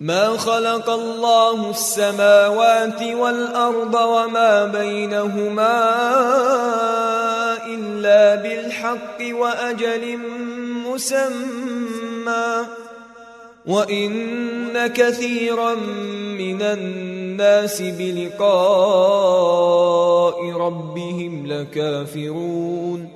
ما خلق الله السماوات والأرض وما بينهما إلا بالحق وأجل مسمى. وإن كثيرا من الناس بلقاء ربهم لكافرون.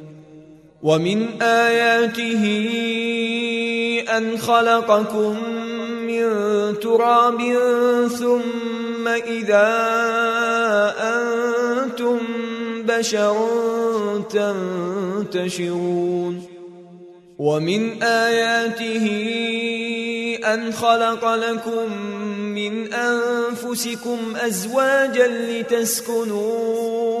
ومن اياته ان خلقكم من تراب ثم اذا أنتم بشر تنتشرون ومن آياته أن خلق لكم من أنفسكم أزواجا لتسكنوا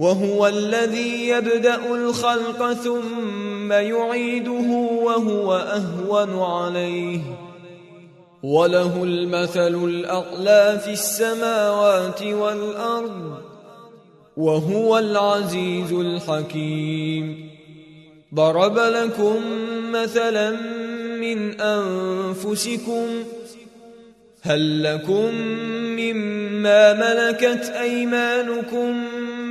وهو الذي يبدأ الخلق ثم يعيده وهو أهون عليه. وله المثل الأعلى في السماوات والأرض وهو العزيز الحكيم. ضرب لكم مثلا من أنفسكم هل لكم مما ملكت أيمانكم؟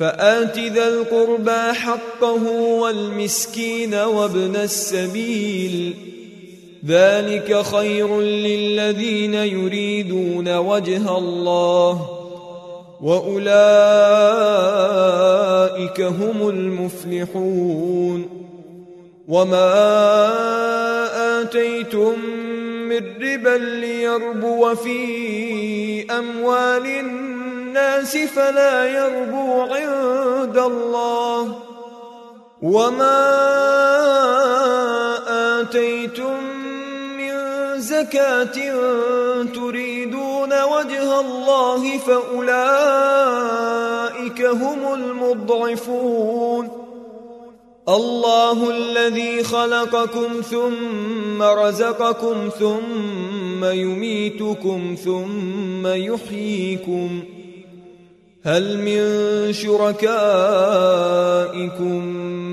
فآت ذا القربى حقه والمسكين وابن السبيل. ذلك خير للذين يريدون وجه الله. وأولئك هم المفلحون. وما آتيتم من ربا ليربو في أموال الناس فلا يربو عند الله. وما آتيتم من زكاة تريدون وجه الله فأولئك هم المضعفون. الله الذي خلقكم ثم رزقكم ثم يميتكم ثم يحييكم. هل من شركائكم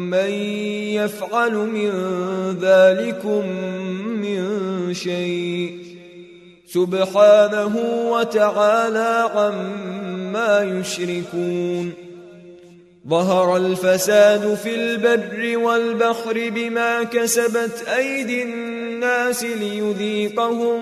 من يفعل من ذلكم من شيء؟ سبحانه وتعالى عما يشركون. ظهر الفساد في البر والبحر بما كسبت أيدي الناس ليذيقهم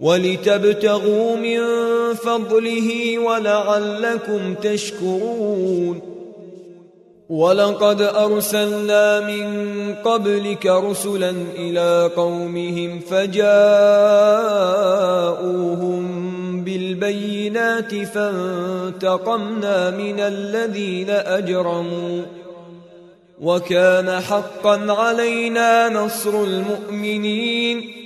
ولتبتغوا من فضله ولعلكم تشكرون. ولقد أرسلنا من قبلك رسلا إلى قومهم فجاءوهم بالبينات فانتقمنا من الذين أجرموا. وكان حقا علينا نصر المؤمنين.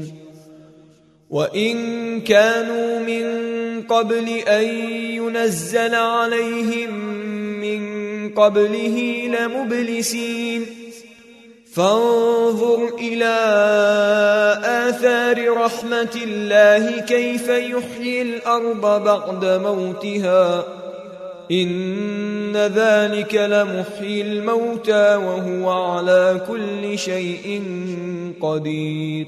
وإن كانوا من قبل أن ينزل عليهم من قبله لمبلسين فانظر إلى آثار رحمة الله كيف يحيي الأرض بعد موتها إن ذلك لمحيي الموتى وهو على كل شيء قدير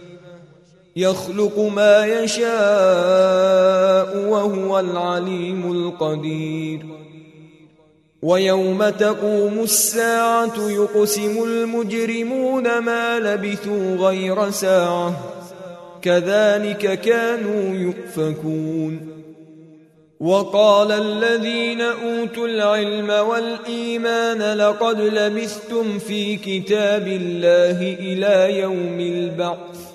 يخلق ما يشاء وهو العليم القدير. ويوم تقوم الساعة يقسم المجرمون ما لبثوا غير ساعة. كذلك كانوا يؤفكون. وقال الذين أوتوا العلم والإيمان لقد لبثتم في كتاب الله إلى يوم البعث.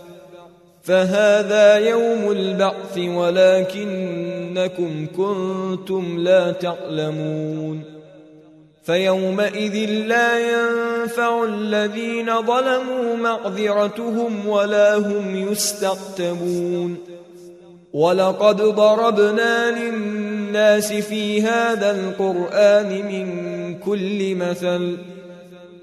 فهذا يوم البعث ولكنكم كنتم لا تعلمون. فيومئذ لا ينفع الذين ظلموا معذرتهم ولا هم يستقتمون ولقد ضربنا للناس في هذا القرآن من كل مثل.